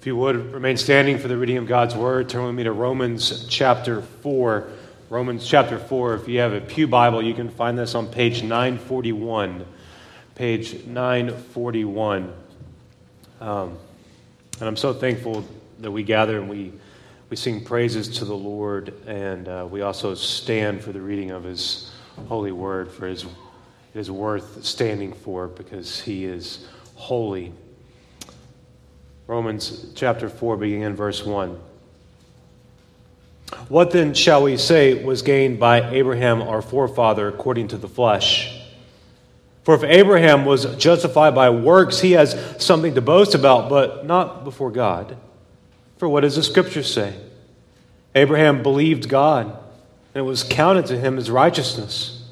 If you would remain standing for the reading of God's word, turn with me to Romans chapter 4. Romans chapter 4. If you have a Pew Bible, you can find this on page 941. Page 941. Um, and I'm so thankful that we gather and we, we sing praises to the Lord, and uh, we also stand for the reading of His holy word, for His, it is worth standing for because He is holy. Romans chapter 4, beginning in verse 1. What then shall we say was gained by Abraham our forefather according to the flesh? For if Abraham was justified by works, he has something to boast about, but not before God. For what does the scripture say? Abraham believed God, and it was counted to him as righteousness.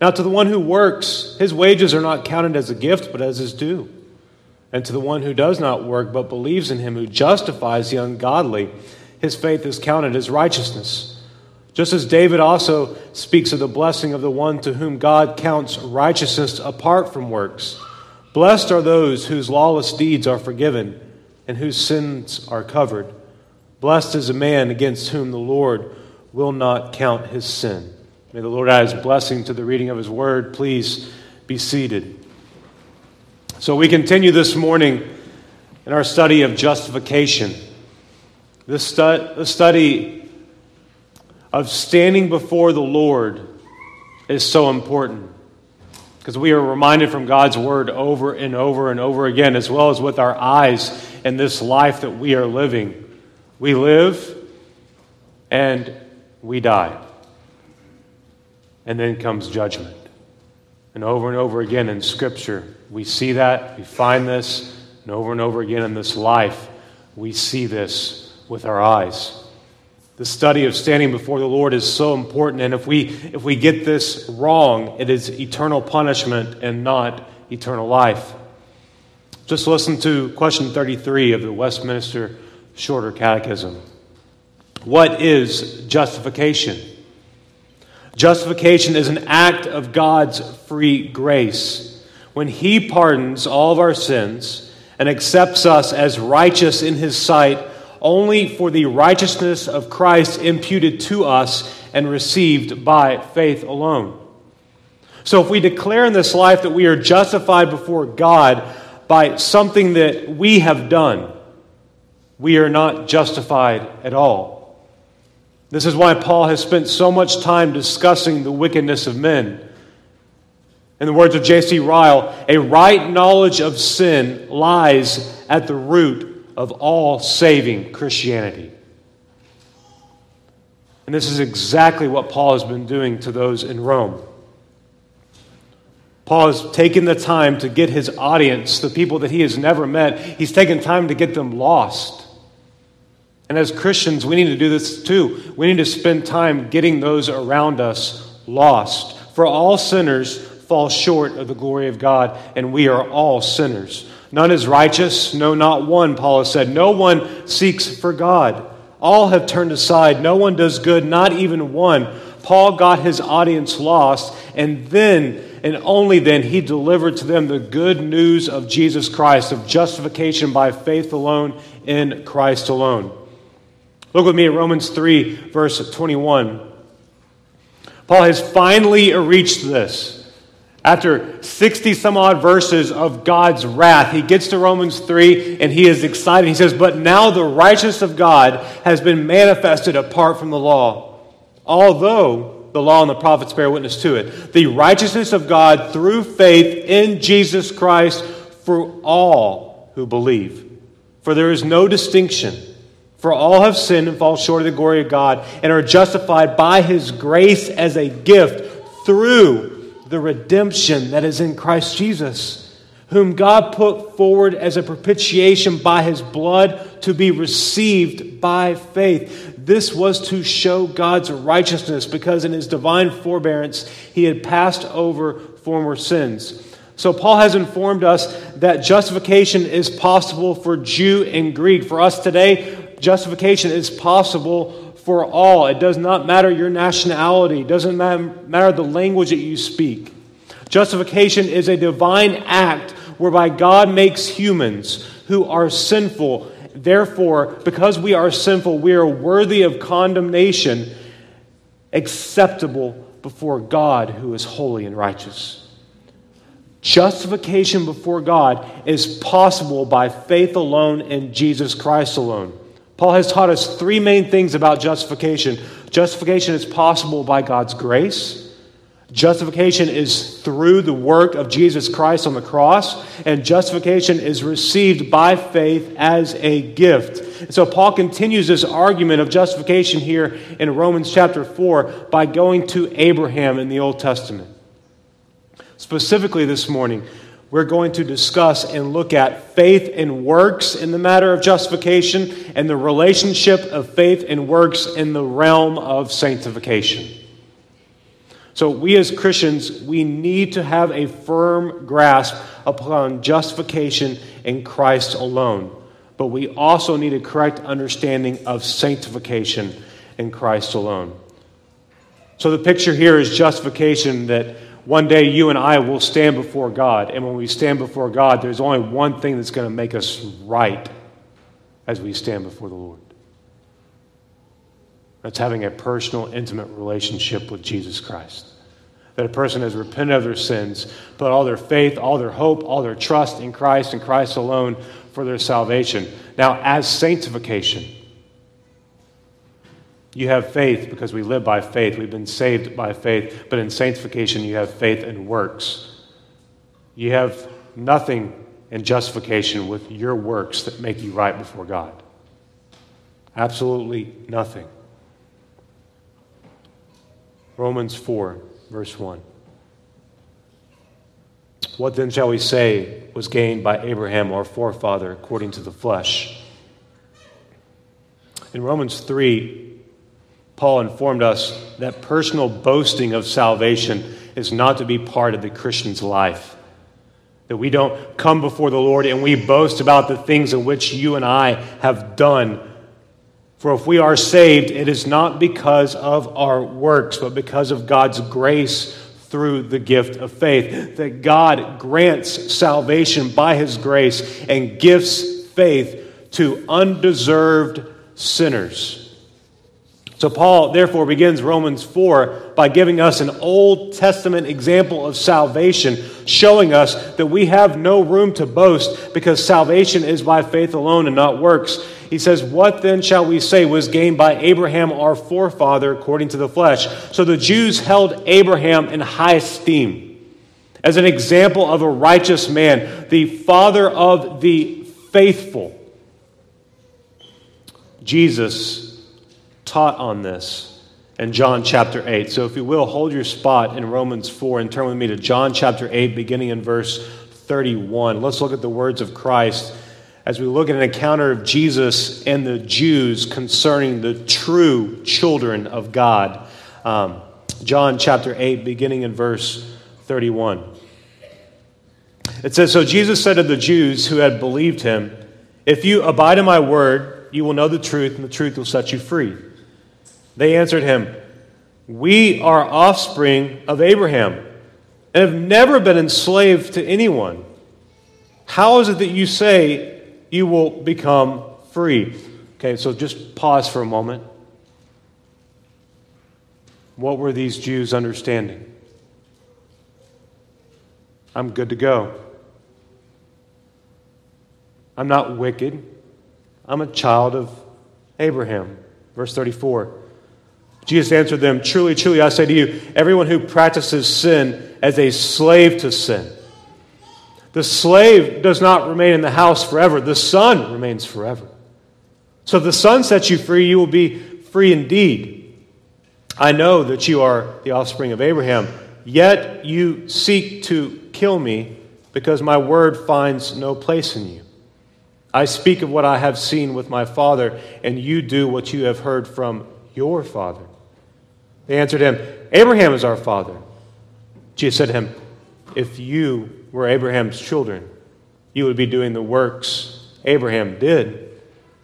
Now, to the one who works, his wages are not counted as a gift, but as his due. And to the one who does not work, but believes in him who justifies the ungodly, his faith is counted as righteousness. Just as David also speaks of the blessing of the one to whom God counts righteousness apart from works. Blessed are those whose lawless deeds are forgiven and whose sins are covered. Blessed is a man against whom the Lord will not count his sin. May the Lord add his blessing to the reading of his word. Please be seated. So, we continue this morning in our study of justification. This, stu- the study of standing before the Lord is so important because we are reminded from God's word over and over and over again, as well as with our eyes in this life that we are living. We live and we die. And then comes judgment. And over and over again in Scripture, we see that, we find this, and over and over again in this life, we see this with our eyes. The study of standing before the Lord is so important, and if we, if we get this wrong, it is eternal punishment and not eternal life. Just listen to question 33 of the Westminster Shorter Catechism. What is justification? Justification is an act of God's free grace. When He pardons all of our sins and accepts us as righteous in His sight only for the righteousness of Christ imputed to us and received by faith alone. So if we declare in this life that we are justified before God by something that we have done, we are not justified at all. This is why Paul has spent so much time discussing the wickedness of men. In the words of J.C. Ryle, a right knowledge of sin lies at the root of all saving Christianity. And this is exactly what Paul has been doing to those in Rome. Paul has taken the time to get his audience, the people that he has never met, he's taken time to get them lost. And as Christians, we need to do this too. We need to spend time getting those around us lost. For all sinners fall short of the glory of God, and we are all sinners. None is righteous, no, not one, Paul has said. No one seeks for God. All have turned aside. No one does good, not even one. Paul got his audience lost, and then, and only then, he delivered to them the good news of Jesus Christ, of justification by faith alone in Christ alone. Look with me at Romans 3, verse 21. Paul has finally reached this. After 60 some odd verses of God's wrath, he gets to Romans 3 and he is excited. He says, But now the righteousness of God has been manifested apart from the law, although the law and the prophets bear witness to it. The righteousness of God through faith in Jesus Christ for all who believe. For there is no distinction. For all have sinned and fall short of the glory of God and are justified by his grace as a gift through the redemption that is in Christ Jesus, whom God put forward as a propitiation by his blood to be received by faith. This was to show God's righteousness because in his divine forbearance he had passed over former sins. So, Paul has informed us that justification is possible for Jew and Greek. For us today, justification is possible for all. It does not matter your nationality, it doesn't matter the language that you speak. Justification is a divine act whereby God makes humans who are sinful Therefore, because we are sinful, we are worthy of condemnation, acceptable before God who is holy and righteous. Justification before God is possible by faith alone in Jesus Christ alone. Paul has taught us three main things about justification. Justification is possible by God's grace. Justification is through the work of Jesus Christ on the cross, and justification is received by faith as a gift. And so Paul continues this argument of justification here in Romans chapter 4 by going to Abraham in the Old Testament. Specifically, this morning, we're going to discuss and look at faith and works in the matter of justification and the relationship of faith and works in the realm of sanctification. So, we as Christians, we need to have a firm grasp upon justification in Christ alone. But we also need a correct understanding of sanctification in Christ alone. So, the picture here is justification that one day you and I will stand before God. And when we stand before God, there's only one thing that's going to make us right as we stand before the Lord. That's having a personal, intimate relationship with Jesus Christ. That a person has repented of their sins, put all their faith, all their hope, all their trust in Christ and Christ alone for their salvation. Now, as sanctification, you have faith because we live by faith. We've been saved by faith. But in sanctification, you have faith and works. You have nothing in justification with your works that make you right before God. Absolutely nothing. Romans 4, verse 1. What then shall we say was gained by Abraham, our forefather, according to the flesh? In Romans 3, Paul informed us that personal boasting of salvation is not to be part of the Christian's life. That we don't come before the Lord and we boast about the things in which you and I have done for if we are saved, it is not because of our works, but because of God's grace through the gift of faith. That God grants salvation by His grace and gives faith to undeserved sinners. So, Paul therefore begins Romans 4 by giving us an Old Testament example of salvation, showing us that we have no room to boast because salvation is by faith alone and not works. He says, What then shall we say was gained by Abraham our forefather according to the flesh? So the Jews held Abraham in high esteem as an example of a righteous man, the father of the faithful. Jesus taught on this in John chapter 8. So if you will, hold your spot in Romans 4 and turn with me to John chapter 8, beginning in verse 31. Let's look at the words of Christ as we look at an encounter of Jesus and the Jews concerning the true children of God. Um, John chapter 8, beginning in verse 31. It says So Jesus said to the Jews who had believed him, If you abide in my word, you will know the truth, and the truth will set you free. They answered him, We are offspring of Abraham and have never been enslaved to anyone. How is it that you say, you will become free. Okay, so just pause for a moment. What were these Jews understanding? I'm good to go. I'm not wicked. I'm a child of Abraham. Verse 34. Jesus answered them, Truly, truly, I say to you, everyone who practices sin as a slave to sin the slave does not remain in the house forever, the son remains forever. So if the son sets you free, you will be free indeed. I know that you are the offspring of Abraham, yet you seek to kill me because my word finds no place in you. I speak of what I have seen with my father, and you do what you have heard from your father. They answered him, Abraham is our father. Jesus said to him, If you were Abraham's children, you would be doing the works Abraham did.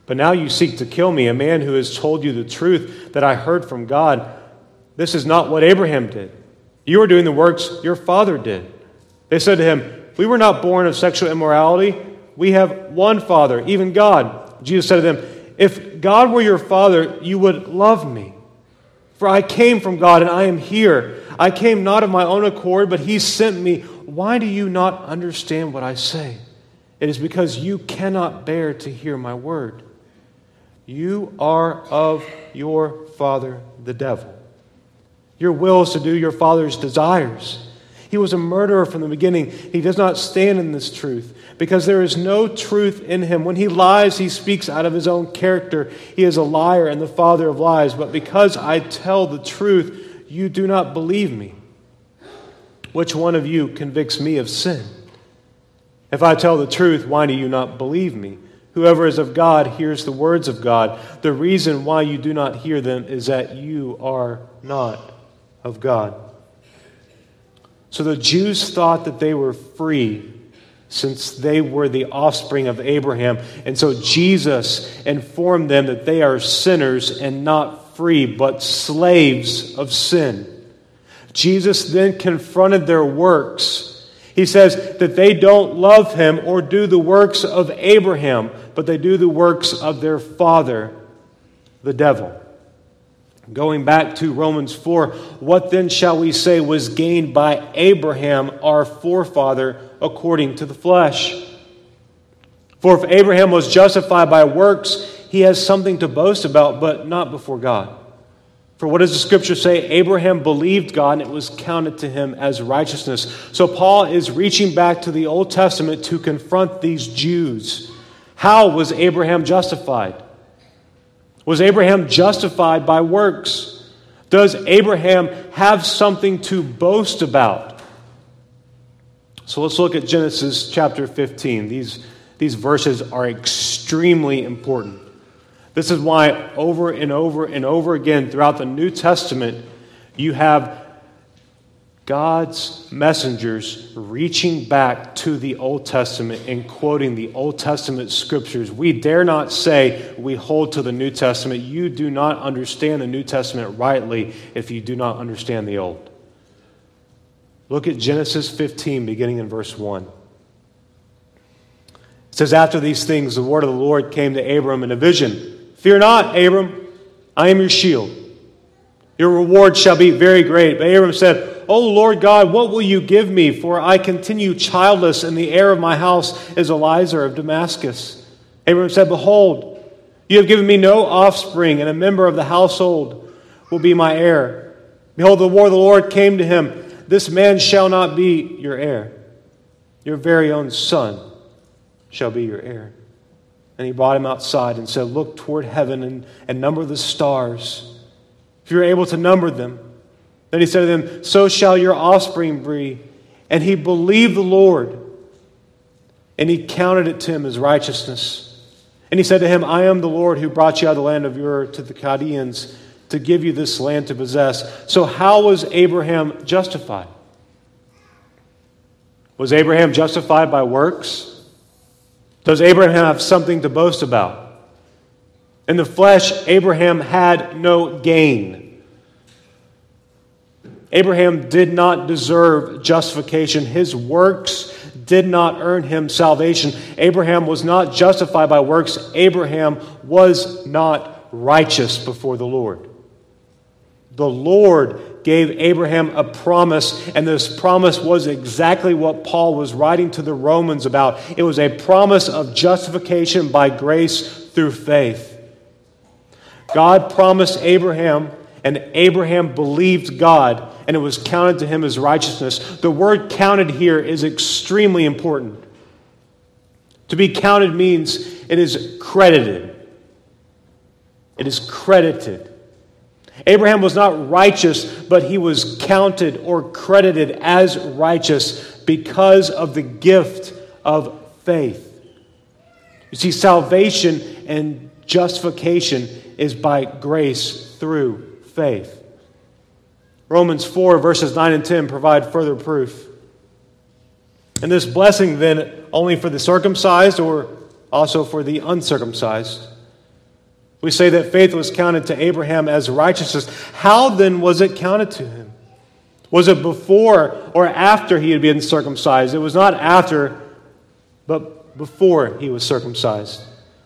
But now you seek to kill me, a man who has told you the truth that I heard from God. This is not what Abraham did. You are doing the works your father did. They said to him, We were not born of sexual immorality. We have one Father, even God. Jesus said to them, If God were your Father, you would love me. For I came from God and I am here. I came not of my own accord, but He sent me. Why do you not understand what I say? It is because you cannot bear to hear my word. You are of your father, the devil. Your will is to do your father's desires. He was a murderer from the beginning. He does not stand in this truth because there is no truth in him. When he lies, he speaks out of his own character. He is a liar and the father of lies. But because I tell the truth, you do not believe me. Which one of you convicts me of sin? If I tell the truth, why do you not believe me? Whoever is of God hears the words of God. The reason why you do not hear them is that you are not of God. So the Jews thought that they were free since they were the offspring of Abraham. And so Jesus informed them that they are sinners and not free, but slaves of sin. Jesus then confronted their works. He says that they don't love him or do the works of Abraham, but they do the works of their father, the devil. Going back to Romans 4, what then shall we say was gained by Abraham, our forefather, according to the flesh? For if Abraham was justified by works, he has something to boast about, but not before God. For what does the scripture say? Abraham believed God and it was counted to him as righteousness. So Paul is reaching back to the Old Testament to confront these Jews. How was Abraham justified? Was Abraham justified by works? Does Abraham have something to boast about? So let's look at Genesis chapter 15. These, these verses are extremely important. This is why, over and over and over again throughout the New Testament, you have God's messengers reaching back to the Old Testament and quoting the Old Testament scriptures. We dare not say we hold to the New Testament. You do not understand the New Testament rightly if you do not understand the Old. Look at Genesis 15, beginning in verse 1. It says, After these things, the word of the Lord came to Abram in a vision Fear not, Abram, I am your shield. Your reward shall be very great. But Abram said, O Lord God, what will you give me? For I continue childless, and the heir of my house is Eliezer of Damascus. Abram said, Behold, you have given me no offspring, and a member of the household will be my heir. Behold, the word of the Lord came to him This man shall not be your heir, your very own son shall be your heir. And he brought him outside and said, Look toward heaven and, and number the stars, if you're able to number them. Then he said to them, So shall your offspring be. And he believed the Lord, and he counted it to him as righteousness. And he said to him, I am the Lord who brought you out of the land of Ur to the Chaldeans to give you this land to possess. So, how was Abraham justified? Was Abraham justified by works? Does Abraham have something to boast about? In the flesh, Abraham had no gain. Abraham did not deserve justification. His works did not earn him salvation. Abraham was not justified by works. Abraham was not righteous before the Lord. The Lord gave Abraham a promise, and this promise was exactly what Paul was writing to the Romans about. It was a promise of justification by grace through faith. God promised Abraham, and Abraham believed God and it was counted to him as righteousness. The word counted here is extremely important. To be counted means it is credited. It is credited. Abraham was not righteous, but he was counted or credited as righteous because of the gift of faith. You see, salvation and justification is by grace through faith. Romans 4, verses 9 and 10 provide further proof. And this blessing, then, only for the circumcised or also for the uncircumcised? We say that faith was counted to Abraham as righteousness. How then was it counted to him? Was it before or after he had been circumcised? It was not after, but before he was circumcised.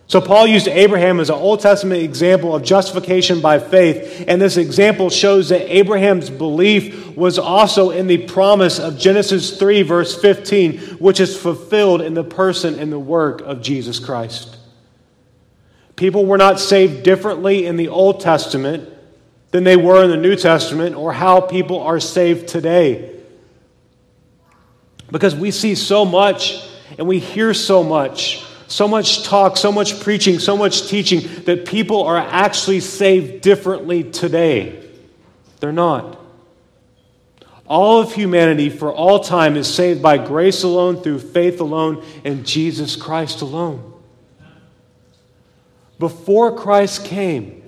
So, Paul used Abraham as an Old Testament example of justification by faith, and this example shows that Abraham's belief was also in the promise of Genesis 3, verse 15, which is fulfilled in the person and the work of Jesus Christ. People were not saved differently in the Old Testament than they were in the New Testament, or how people are saved today. Because we see so much and we hear so much so much talk, so much preaching, so much teaching that people are actually saved differently today. They're not. All of humanity for all time is saved by grace alone, through faith alone, in Jesus Christ alone. Before Christ came,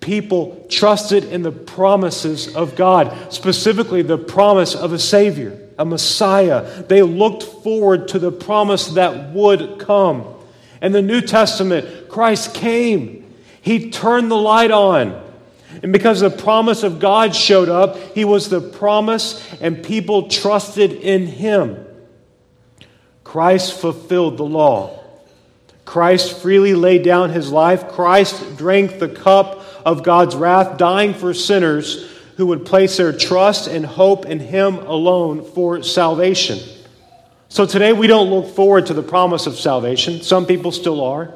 people trusted in the promises of God, specifically the promise of a Savior a Messiah. They looked forward to the promise that would come. In the New Testament, Christ came. He turned the light on. And because the promise of God showed up, he was the promise, and people trusted in him. Christ fulfilled the law. Christ freely laid down his life. Christ drank the cup of God's wrath, dying for sinners who would place their trust and hope in Him alone for salvation. So today we don't look forward to the promise of salvation. Some people still are.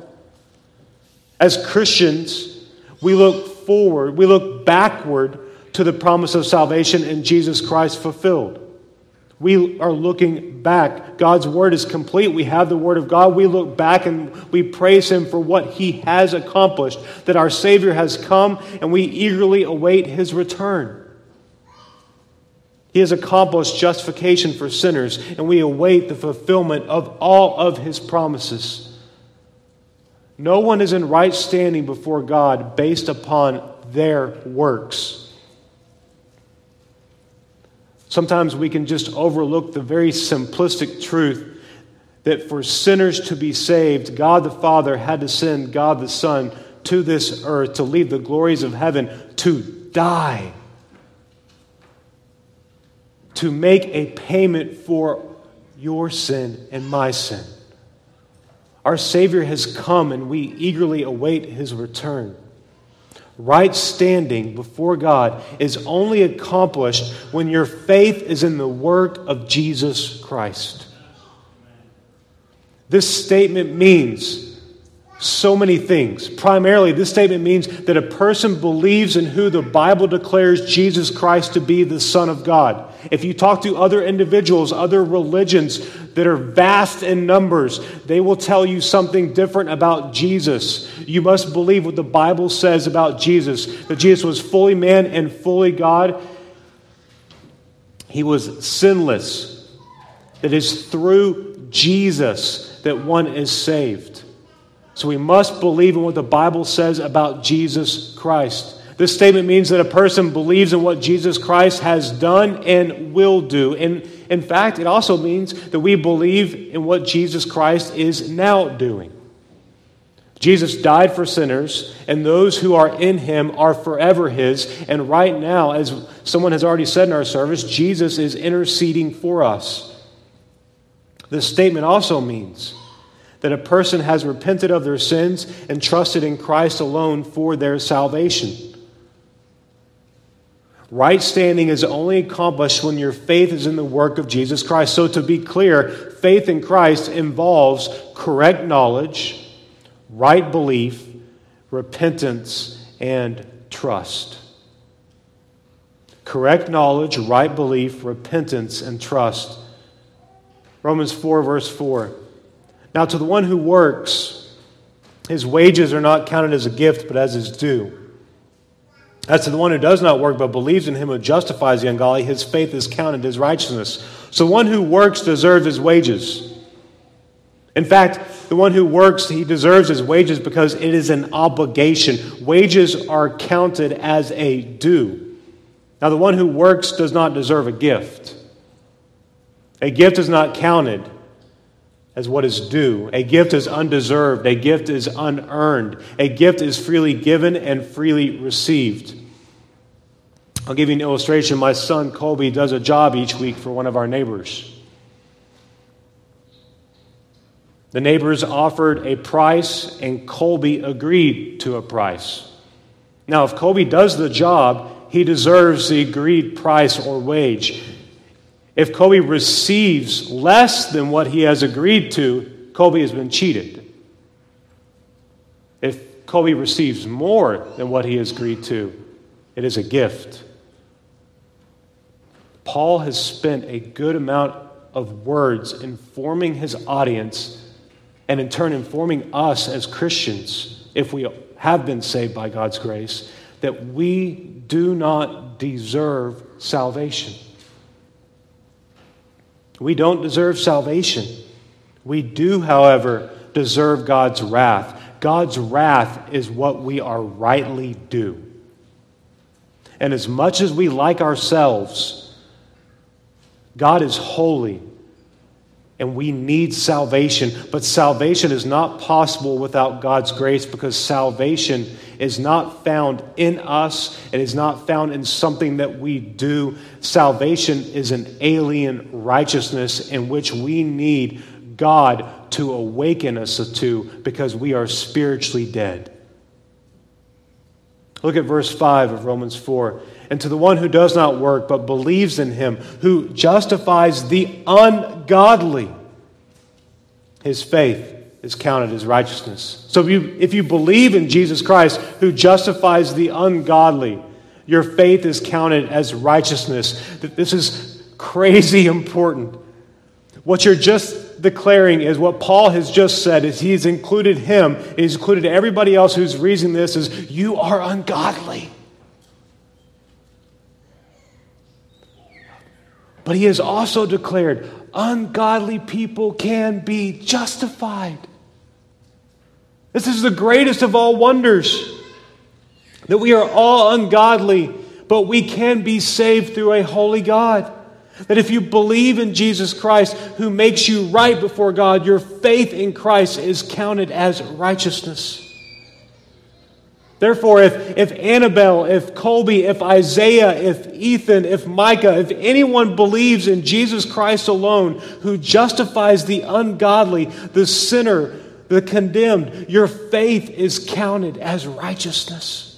As Christians, we look forward, we look backward to the promise of salvation in Jesus Christ fulfilled. We are looking back. God's word is complete. We have the word of God. We look back and we praise him for what he has accomplished, that our Savior has come, and we eagerly await his return. He has accomplished justification for sinners, and we await the fulfillment of all of his promises. No one is in right standing before God based upon their works. Sometimes we can just overlook the very simplistic truth that for sinners to be saved, God the Father had to send God the Son to this earth to leave the glories of heaven to die, to make a payment for your sin and my sin. Our Savior has come and we eagerly await his return. Right standing before God is only accomplished when your faith is in the work of Jesus Christ. This statement means so many things. Primarily, this statement means that a person believes in who the Bible declares Jesus Christ to be the Son of God. If you talk to other individuals, other religions that are vast in numbers, they will tell you something different about Jesus. You must believe what the Bible says about Jesus that Jesus was fully man and fully God. He was sinless. That is through Jesus that one is saved. So we must believe in what the Bible says about Jesus Christ. This statement means that a person believes in what Jesus Christ has done and will do. And in fact, it also means that we believe in what Jesus Christ is now doing. Jesus died for sinners, and those who are in him are forever his. And right now, as someone has already said in our service, Jesus is interceding for us. This statement also means that a person has repented of their sins and trusted in Christ alone for their salvation. Right standing is only accomplished when your faith is in the work of Jesus Christ. So, to be clear, faith in Christ involves correct knowledge, right belief, repentance, and trust. Correct knowledge, right belief, repentance, and trust. Romans 4, verse 4. Now, to the one who works, his wages are not counted as a gift, but as his due. As to the one who does not work, but believes in him who justifies the ungodly, his faith is counted as righteousness. So, the one who works deserves his wages. In fact, the one who works, he deserves his wages because it is an obligation. Wages are counted as a due. Now, the one who works does not deserve a gift. A gift is not counted as what is due. A gift is undeserved. A gift is unearned. A gift is freely given and freely received. I'll give you an illustration. My son Colby does a job each week for one of our neighbors. The neighbors offered a price, and Colby agreed to a price. Now, if Colby does the job, he deserves the agreed price or wage. If Colby receives less than what he has agreed to, Colby has been cheated. If Colby receives more than what he has agreed to, it is a gift. Paul has spent a good amount of words informing his audience and in turn informing us as Christians, if we have been saved by God's grace, that we do not deserve salvation. We don't deserve salvation. We do, however, deserve God's wrath. God's wrath is what we are rightly due. And as much as we like ourselves, God is holy and we need salvation. But salvation is not possible without God's grace because salvation is not found in us, it is not found in something that we do. Salvation is an alien righteousness in which we need God to awaken us to because we are spiritually dead. Look at verse 5 of Romans 4. And to the one who does not work, but believes in him, who justifies the ungodly, his faith is counted as righteousness. So if you, if you believe in Jesus Christ, who justifies the ungodly, your faith is counted as righteousness. This is crazy important. What you're just declaring is what Paul has just said is he's included him, he's included everybody else who's reading this is you are ungodly. But he has also declared ungodly people can be justified. This is the greatest of all wonders that we are all ungodly, but we can be saved through a holy God. That if you believe in Jesus Christ, who makes you right before God, your faith in Christ is counted as righteousness. Therefore, if, if Annabelle, if Colby, if Isaiah, if Ethan, if Micah, if anyone believes in Jesus Christ alone, who justifies the ungodly, the sinner, the condemned, your faith is counted as righteousness.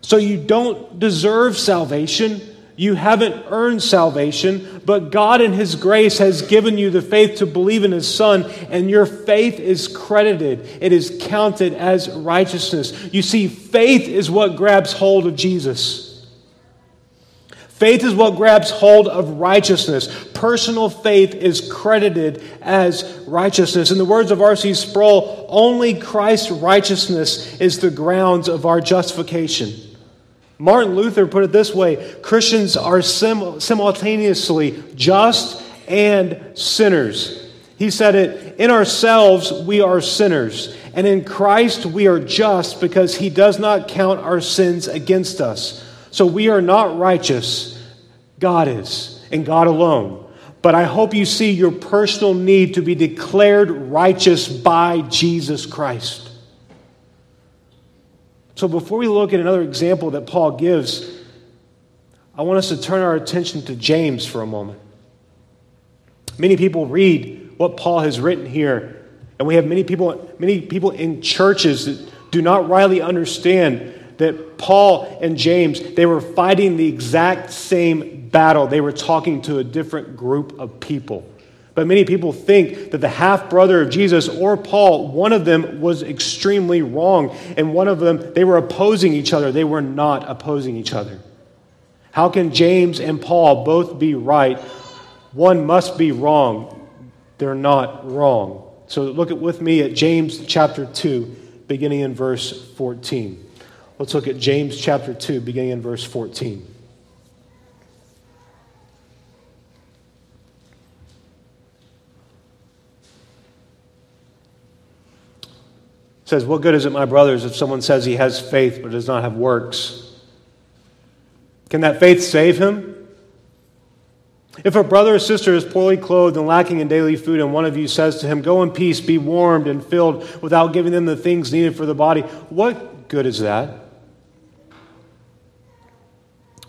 So you don't deserve salvation. You haven't earned salvation, but God in His grace has given you the faith to believe in His Son, and your faith is credited. It is counted as righteousness. You see, faith is what grabs hold of Jesus. Faith is what grabs hold of righteousness. Personal faith is credited as righteousness. In the words of R.C. Sproul, only Christ's righteousness is the grounds of our justification. Martin Luther put it this way Christians are sim- simultaneously just and sinners. He said it in ourselves, we are sinners, and in Christ, we are just because he does not count our sins against us. So we are not righteous, God is, and God alone. But I hope you see your personal need to be declared righteous by Jesus Christ. So before we look at another example that Paul gives, I want us to turn our attention to James for a moment. Many people read what Paul has written here, and we have many people, many people in churches that do not rightly understand that Paul and James, they were fighting the exact same battle. They were talking to a different group of people. But many people think that the half brother of Jesus or Paul, one of them was extremely wrong, and one of them, they were opposing each other. They were not opposing each other. How can James and Paul both be right? One must be wrong. They're not wrong. So look at with me at James chapter 2, beginning in verse 14. Let's look at James chapter 2, beginning in verse 14. says, What good is it, my brothers, if someone says he has faith but does not have works? Can that faith save him? If a brother or sister is poorly clothed and lacking in daily food, and one of you says to him, Go in peace, be warmed and filled, without giving them the things needed for the body, what good is that?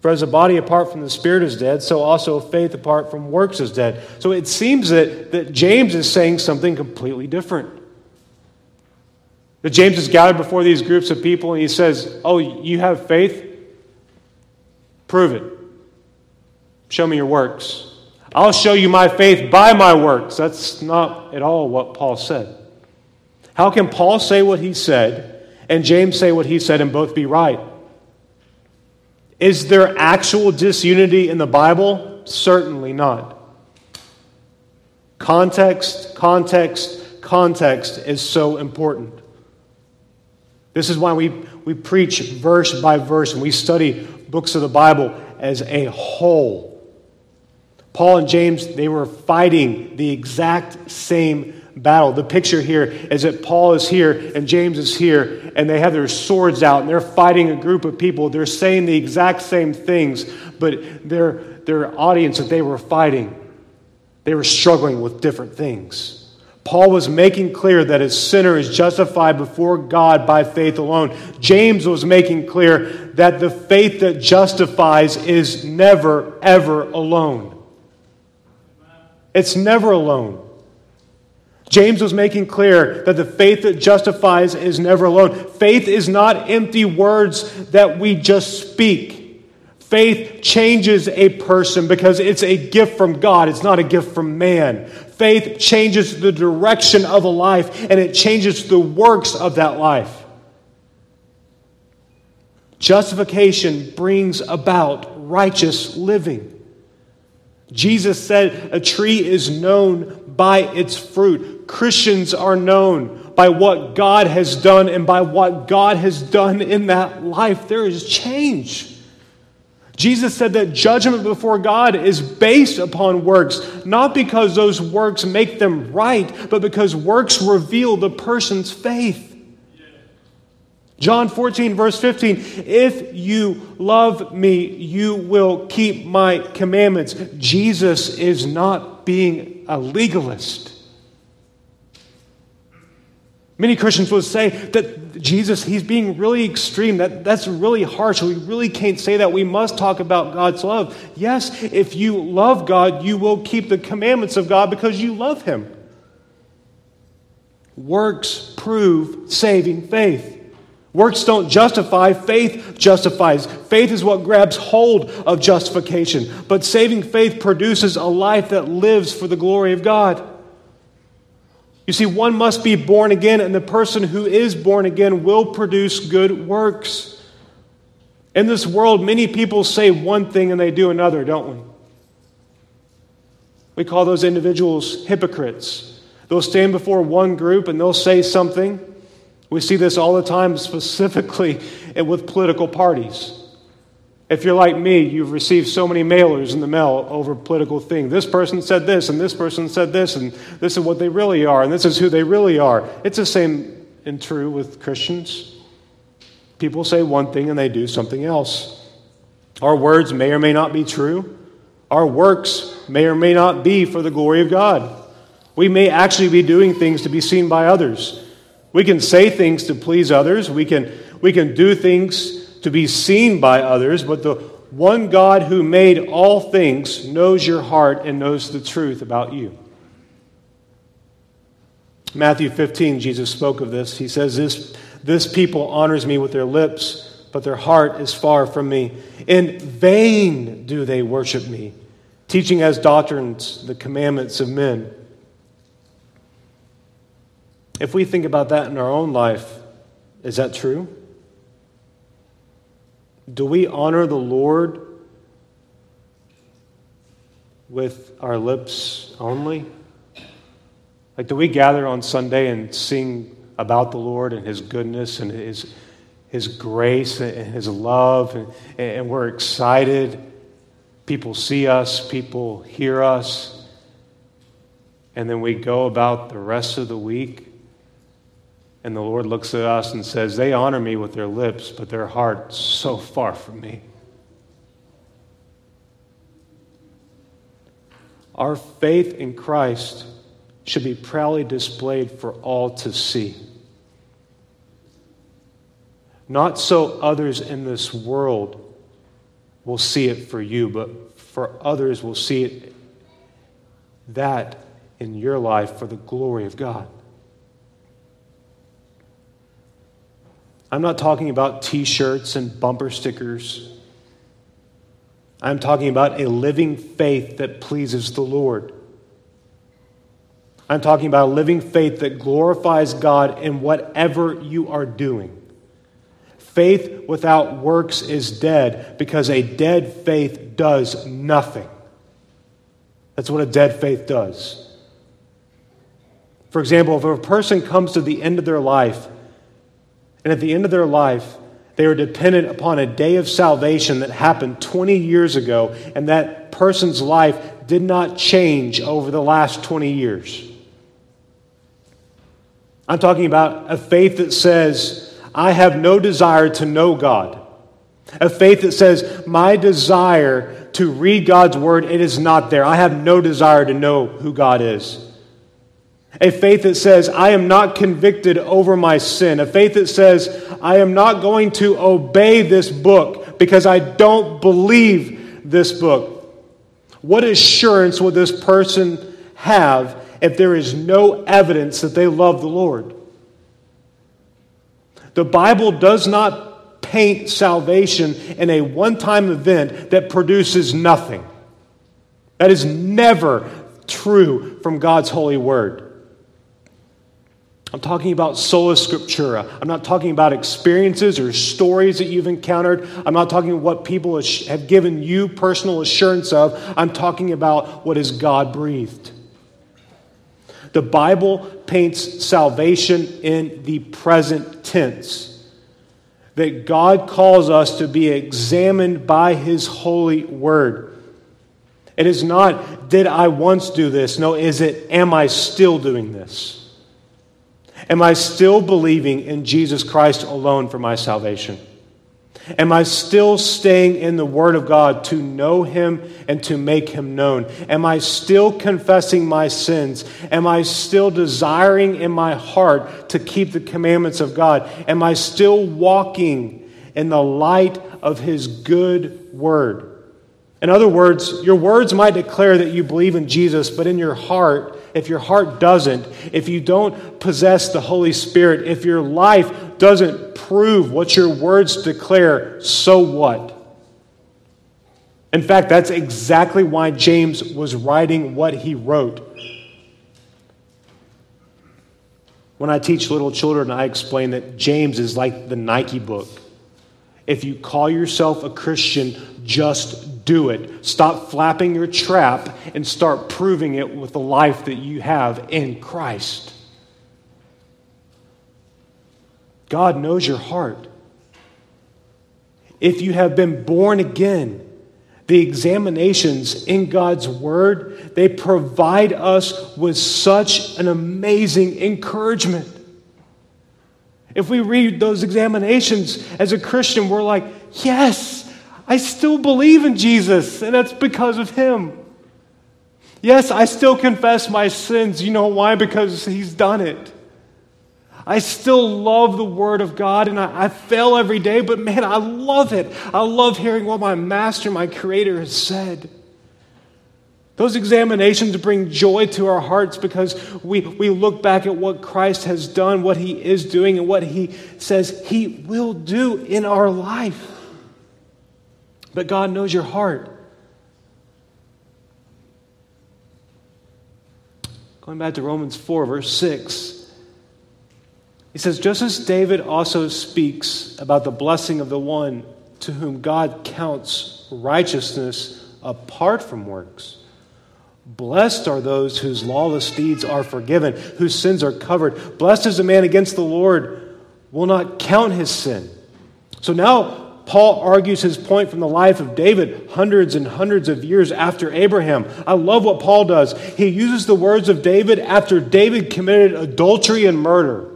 For as a body apart from the spirit is dead, so also faith apart from works is dead. So it seems that, that James is saying something completely different. That James is gathered before these groups of people and he says, Oh, you have faith? Prove it. Show me your works. I'll show you my faith by my works. That's not at all what Paul said. How can Paul say what he said and James say what he said and both be right? Is there actual disunity in the Bible? Certainly not. Context, context, context is so important. This is why we, we preach verse by verse and we study books of the Bible as a whole. Paul and James, they were fighting the exact same battle. The picture here is that Paul is here and James is here, and they have their swords out and they're fighting a group of people. They're saying the exact same things, but their, their audience that they were fighting, they were struggling with different things. Paul was making clear that a sinner is justified before God by faith alone. James was making clear that the faith that justifies is never, ever alone. It's never alone. James was making clear that the faith that justifies is never alone. Faith is not empty words that we just speak. Faith changes a person because it's a gift from God, it's not a gift from man. Faith changes the direction of a life and it changes the works of that life. Justification brings about righteous living. Jesus said a tree is known by its fruit. Christians are known by what God has done, and by what God has done in that life, there is change. Jesus said that judgment before God is based upon works, not because those works make them right, but because works reveal the person's faith. John 14, verse 15 If you love me, you will keep my commandments. Jesus is not being a legalist. Many Christians would say that Jesus, he's being really extreme. That, that's really harsh. We really can't say that. We must talk about God's love. Yes, if you love God, you will keep the commandments of God because you love him. Works prove saving faith. Works don't justify, faith justifies. Faith is what grabs hold of justification. But saving faith produces a life that lives for the glory of God. You see, one must be born again, and the person who is born again will produce good works. In this world, many people say one thing and they do another, don't we? We call those individuals hypocrites. They'll stand before one group and they'll say something we see this all the time, specifically with political parties. If you're like me, you've received so many mailers in the mail over political things. This person said this, and this person said this, and this is what they really are, and this is who they really are. It's the same and true with Christians. People say one thing and they do something else. Our words may or may not be true. Our works may or may not be for the glory of God. We may actually be doing things to be seen by others. We can say things to please others, we can, we can do things to be seen by others, but the one God who made all things knows your heart and knows the truth about you. Matthew 15, Jesus spoke of this. He says, This, this people honors me with their lips, but their heart is far from me. In vain do they worship me, teaching as doctrines the commandments of men. If we think about that in our own life, is that true? Do we honor the Lord with our lips only? Like, do we gather on Sunday and sing about the Lord and His goodness and His, His grace and His love, and, and we're excited? People see us, people hear us, and then we go about the rest of the week, and the Lord looks at us and says, They honor me with their lips, but their heart's so far from me. Our faith in Christ should be proudly displayed for all to see. Not so others in this world will see it for you, but for others will see it that in your life for the glory of God. I'm not talking about t shirts and bumper stickers. I'm talking about a living faith that pleases the Lord. I'm talking about a living faith that glorifies God in whatever you are doing. Faith without works is dead because a dead faith does nothing. That's what a dead faith does. For example, if a person comes to the end of their life, and at the end of their life, they are dependent upon a day of salvation that happened 20 years ago, and that person's life did not change over the last 20 years. I'm talking about a faith that says, I have no desire to know God. A faith that says, my desire to read God's word, it is not there. I have no desire to know who God is. A faith that says, I am not convicted over my sin. A faith that says, I am not going to obey this book because I don't believe this book. What assurance would this person have if there is no evidence that they love the Lord. The Bible does not paint salvation in a one time event that produces nothing. That is never true from God's holy word. I'm talking about sola scriptura. I'm not talking about experiences or stories that you've encountered. I'm not talking what people have given you personal assurance of. I'm talking about what is God breathed. The Bible paints salvation in the present tense. That God calls us to be examined by His holy word. It is not, did I once do this? No, is it, am I still doing this? Am I still believing in Jesus Christ alone for my salvation? Am I still staying in the Word of God to know Him and to make Him known? Am I still confessing my sins? Am I still desiring in my heart to keep the commandments of God? Am I still walking in the light of His good Word? In other words, your words might declare that you believe in Jesus, but in your heart, if your heart doesn't, if you don't possess the Holy Spirit, if your life doesn't prove what your words declare, so what? In fact, that's exactly why James was writing what he wrote. When I teach little children, I explain that James is like the Nike book. If you call yourself a Christian, just do it. Stop flapping your trap and start proving it with the life that you have in Christ. God knows your heart. If you have been born again, the examinations in God's Word, they provide us with such an amazing encouragement. If we read those examinations as a Christian, we're like, yes, I still believe in Jesus, and that's because of Him. Yes, I still confess my sins. You know why? Because He's done it. I still love the Word of God and I, I, fail every day, but man, I love it. I love hearing what my Master, my Creator, has said. Those examinations bring joy to our hearts because we, we look back at what Christ has done, what He is doing, and what He says He will do in our life. But God knows your heart. Going back to Romans 4, verse 6. He says, just as David also speaks about the blessing of the one to whom God counts righteousness apart from works. Blessed are those whose lawless deeds are forgiven, whose sins are covered. Blessed is the man against the Lord will not count his sin. So now Paul argues his point from the life of David hundreds and hundreds of years after Abraham. I love what Paul does. He uses the words of David after David committed adultery and murder.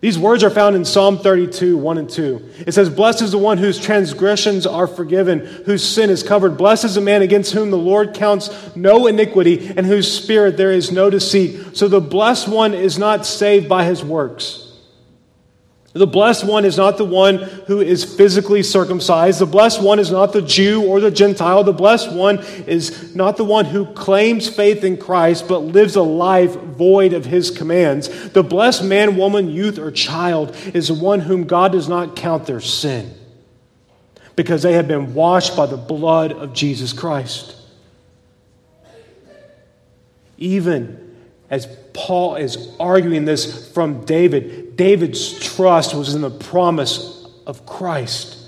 These words are found in Psalm 32, 1 and 2. It says, Blessed is the one whose transgressions are forgiven, whose sin is covered. Blessed is the man against whom the Lord counts no iniquity, and whose spirit there is no deceit. So the blessed one is not saved by his works. The blessed one is not the one who is physically circumcised. The blessed one is not the Jew or the Gentile. The blessed one is not the one who claims faith in Christ but lives a life void of his commands. The blessed man, woman, youth, or child is the one whom God does not count their sin because they have been washed by the blood of Jesus Christ. Even as Paul is arguing this from David, David's trust was in the promise of Christ.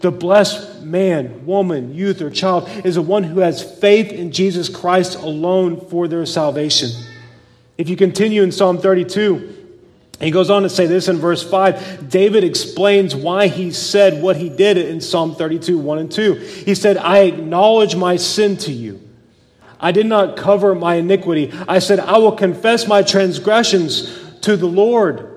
The blessed man, woman, youth, or child is the one who has faith in Jesus Christ alone for their salvation. If you continue in Psalm 32, he goes on to say this in verse 5. David explains why he said what he did in Psalm 32, 1 and 2. He said, I acknowledge my sin to you I did not cover my iniquity. I said, I will confess my transgressions to the Lord.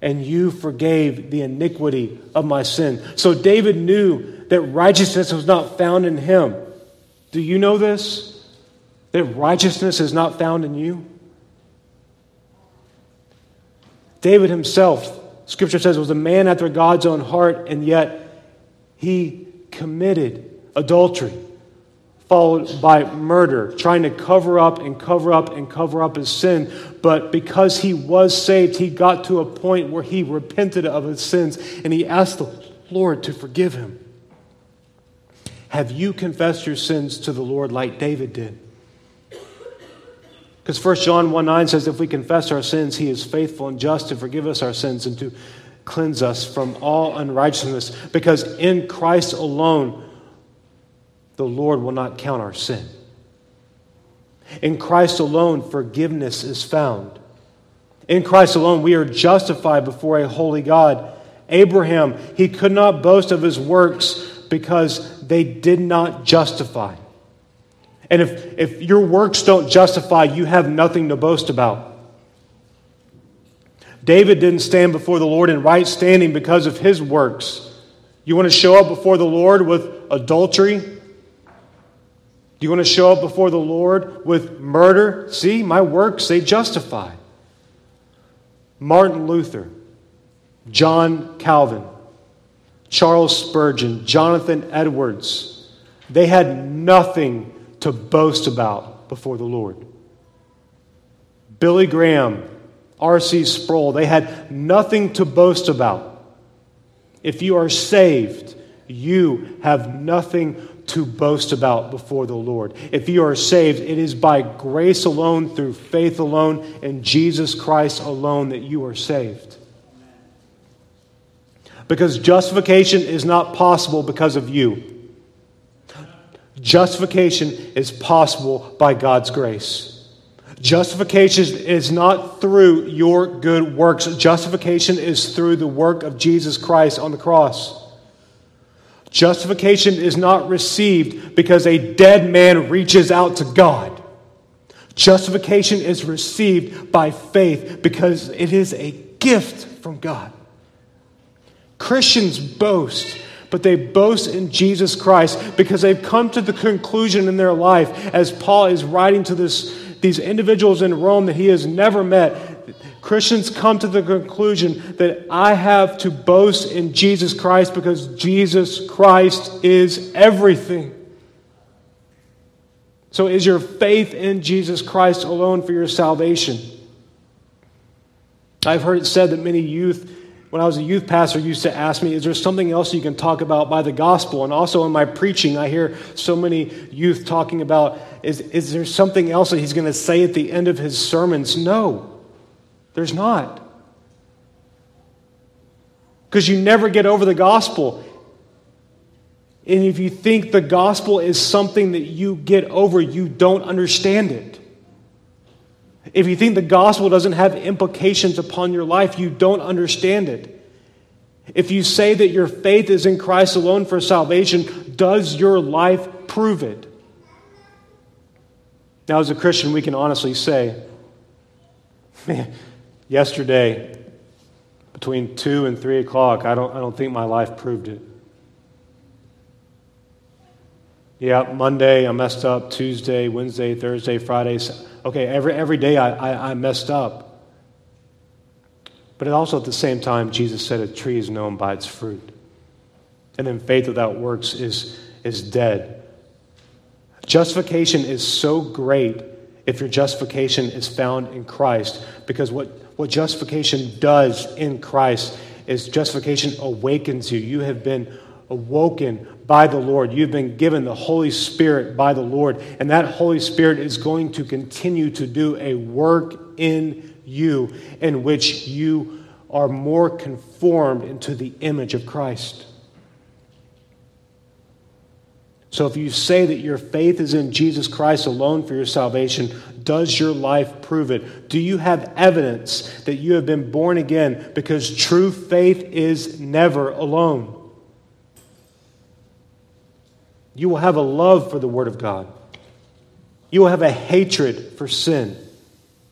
And you forgave the iniquity of my sin. So David knew that righteousness was not found in him. Do you know this? That righteousness is not found in you? David himself, scripture says, was a man after God's own heart, and yet he committed adultery followed by murder, trying to cover up and cover up and cover up his sin. But because he was saved, he got to a point where he repented of his sins and he asked the Lord to forgive him. Have you confessed your sins to the Lord like David did? Because 1 John 1 9 says, If we confess our sins, he is faithful and just to forgive us our sins and to cleanse us from all unrighteousness. Because in Christ alone, the Lord will not count our sin. In Christ alone, forgiveness is found. In Christ alone, we are justified before a holy God. Abraham, he could not boast of his works because they did not justify. And if, if your works don't justify, you have nothing to boast about. David didn't stand before the Lord in right standing because of his works. You want to show up before the Lord with adultery, do you want to show up before the Lord with murder? See, my works, they justify. Martin Luther, John Calvin, Charles Spurgeon, Jonathan Edwards, they had nothing to boast about before the Lord. Billy Graham, R.C. Sproul, they had nothing to boast about. If you are saved, you have nothing to boast about before the Lord. If you are saved, it is by grace alone, through faith alone, in Jesus Christ alone that you are saved. Because justification is not possible because of you. Justification is possible by God's grace. Justification is not through your good works. Justification is through the work of Jesus Christ on the cross. Justification is not received because a dead man reaches out to God. Justification is received by faith because it is a gift from God. Christians boast, but they boast in Jesus Christ because they've come to the conclusion in their life, as Paul is writing to this, these individuals in Rome that he has never met, Christians come to the conclusion that I have to boast in Jesus Christ because Jesus Christ is everything. So, is your faith in Jesus Christ alone for your salvation? I've heard it said that many youth, when I was a youth pastor, used to ask me, Is there something else you can talk about by the gospel? And also in my preaching, I hear so many youth talking about, Is, is there something else that he's going to say at the end of his sermons? No. There's not. because you never get over the gospel. And if you think the gospel is something that you get over, you don't understand it. If you think the gospel doesn't have implications upon your life, you don't understand it. If you say that your faith is in Christ alone for salvation, does your life prove it? Now, as a Christian, we can honestly say, man, yesterday, between 2 and 3 o'clock, I don't, I don't think my life proved it. Yeah, Monday I messed up, Tuesday, Wednesday, Thursday, Friday. Okay, every, every day I, I, I messed up. But also at the same time, Jesus said a tree is known by its fruit. And then faith without works is, is dead. Justification is so great if your justification is found in Christ, because what, what justification does in Christ is justification awakens you. You have been awoken by the Lord. You've been given the Holy Spirit by the Lord, and that Holy Spirit is going to continue to do a work in you in which you are more conformed into the image of Christ. So, if you say that your faith is in Jesus Christ alone for your salvation, does your life prove it? Do you have evidence that you have been born again? Because true faith is never alone. You will have a love for the Word of God. You will have a hatred for sin.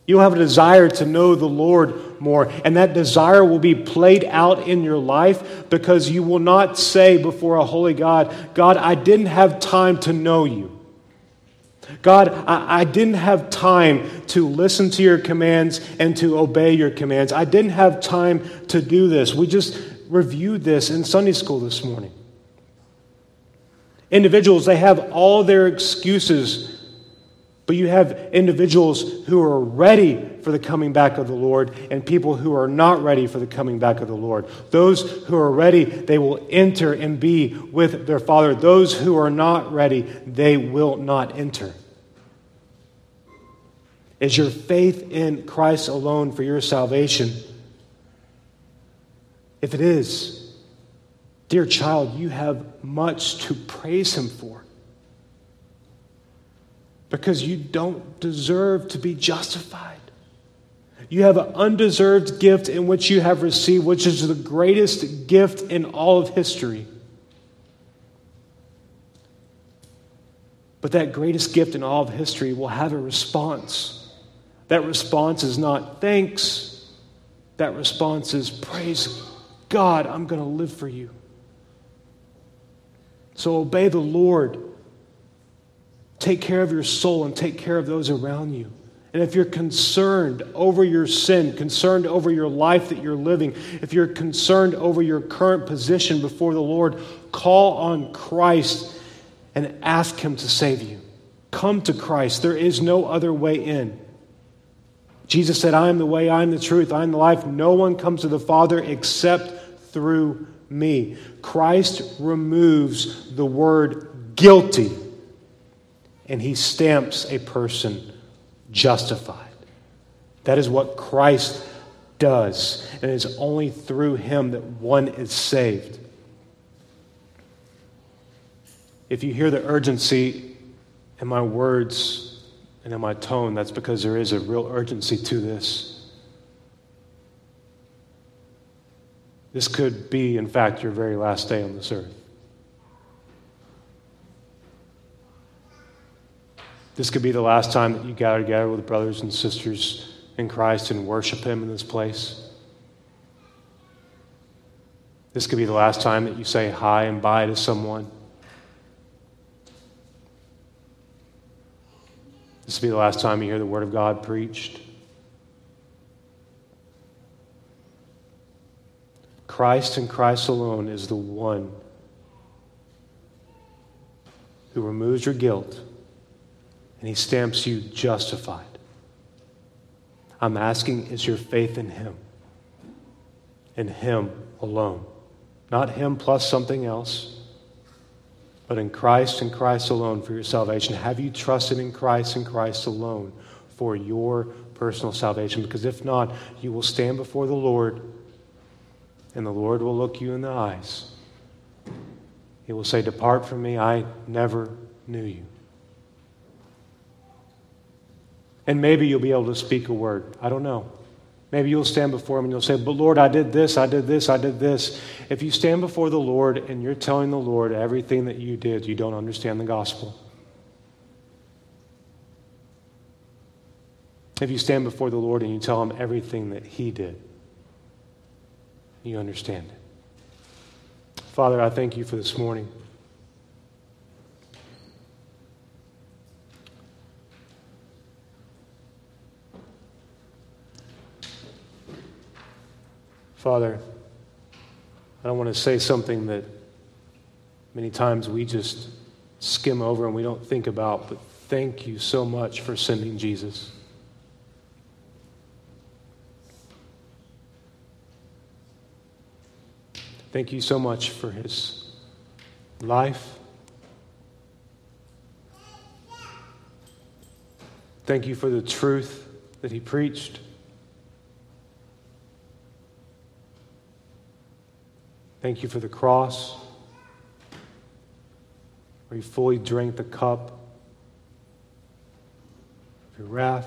You will have a desire to know the Lord more. And that desire will be played out in your life because you will not say before a holy God, God, I didn't have time to know you. God, I, I, didn't have time to listen to your commands and to obey your commands. I didn't have time to do this. We just reviewed this in Sunday school this morning. Individuals, they have all their excuses, but you have individuals who are ready for the coming back of the Lord and people who are not ready for the coming back of the Lord. Those who are ready, they will enter and be with their Father. Those who are not ready, they will not enter. Is your faith in Christ alone for your salvation? If it is, Dear child, you have much to praise Him for because you don't deserve to be justified. You have an undeserved gift in which you have received, which is the greatest gift in all of history. But that greatest gift in all of history will have a response. That response is not thanks, that response is praise God, I'm going to live for you. So obey the Lord. Take care of your soul and take care of those around you. And if you're concerned over your sin, concerned over your life that you're living, if you're concerned over your current position before the Lord, call on Christ and ask Him to save you. Come to Christ. There is no other way in. Jesus said, I am the way, I am the truth, I am the life. No one comes to the Father except through me. Christ removes the word guilty and he stamps a person justified. That is what Christ does, and it is only through him that one is saved. If you hear the urgency in my words and in my tone, that's because there is a real urgency to this. This could be, in fact, your very last day on this earth. This could be the last time that you gather together with brothers and sisters in Christ and worship Him in this place. This could be the last time that you say hi and bye to someone. This could be the last time you hear the Word of God preached. Christ and Christ alone is the one who removes your guilt and he stamps you justified. I'm asking, is your faith in him? In him alone. Not him plus something else, but in Christ and Christ alone for your salvation. Have you trusted in Christ and Christ alone for your personal salvation? Because if not, you will stand before the Lord And the Lord will look you in the eyes. He will say, Depart from me, I never knew you. And maybe you'll be able to speak a word. I don't know. Maybe you'll stand before him and you'll say, But Lord, I did this, I did this, I did this. If you stand before the Lord and you're telling the Lord everything that you did, you don't understand the gospel. If you stand before the Lord and you tell him everything that he did, you understand it. Father, I thank you for this morning. Father, I don't want to say something that many times we just skim over and we don't think about, but thank you so much for sending Jesus. Thank you so much for his life. Thank you for the truth that he preached. Thank you for the cross, where you fully drank the cup of your wrath.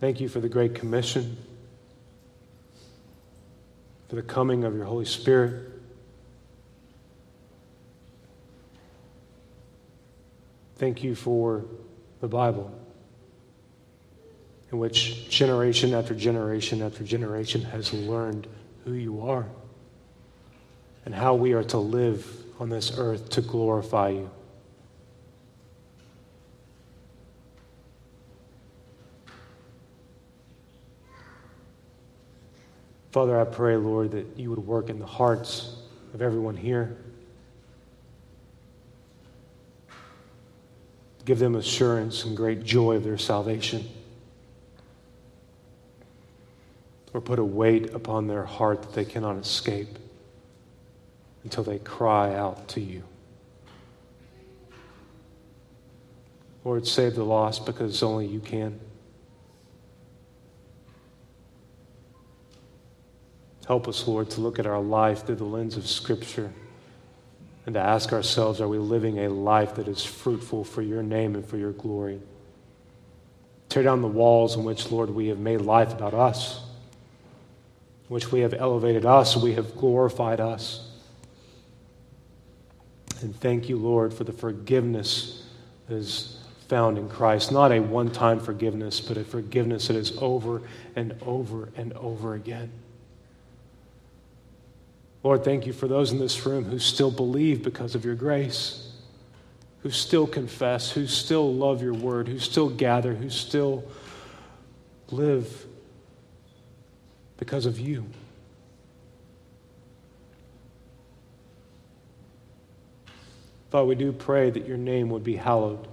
Thank you for the Great Commission, for the coming of your Holy Spirit. Thank you for the Bible in which generation after generation after generation has learned who you are and how we are to live on this earth to glorify you. Father, I pray, Lord, that you would work in the hearts of everyone here. Give them assurance and great joy of their salvation. Or put a weight upon their heart that they cannot escape until they cry out to you. Lord, save the lost because only you can. Help us, Lord, to look at our life through the lens of Scripture and to ask ourselves are we living a life that is fruitful for your name and for your glory? Tear down the walls in which, Lord, we have made life about us which we have elevated us, we have glorified us. And thank you, Lord, for the forgiveness that is found in Christ. Not a one time forgiveness, but a forgiveness that is over and over and over again. Lord, thank you for those in this room who still believe because of your grace, who still confess, who still love your word, who still gather, who still live because of you. Father, we do pray that your name would be hallowed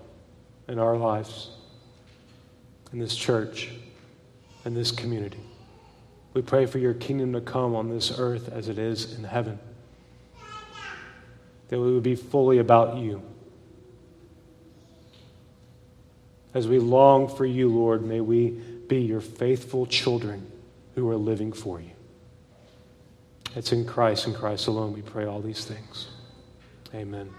in our lives, in this church, in this community. We pray for your kingdom to come on this earth as it is in heaven. That we would be fully about you. As we long for you, Lord, may we be your faithful children who are living for you. It's in Christ and Christ alone we pray all these things. Amen.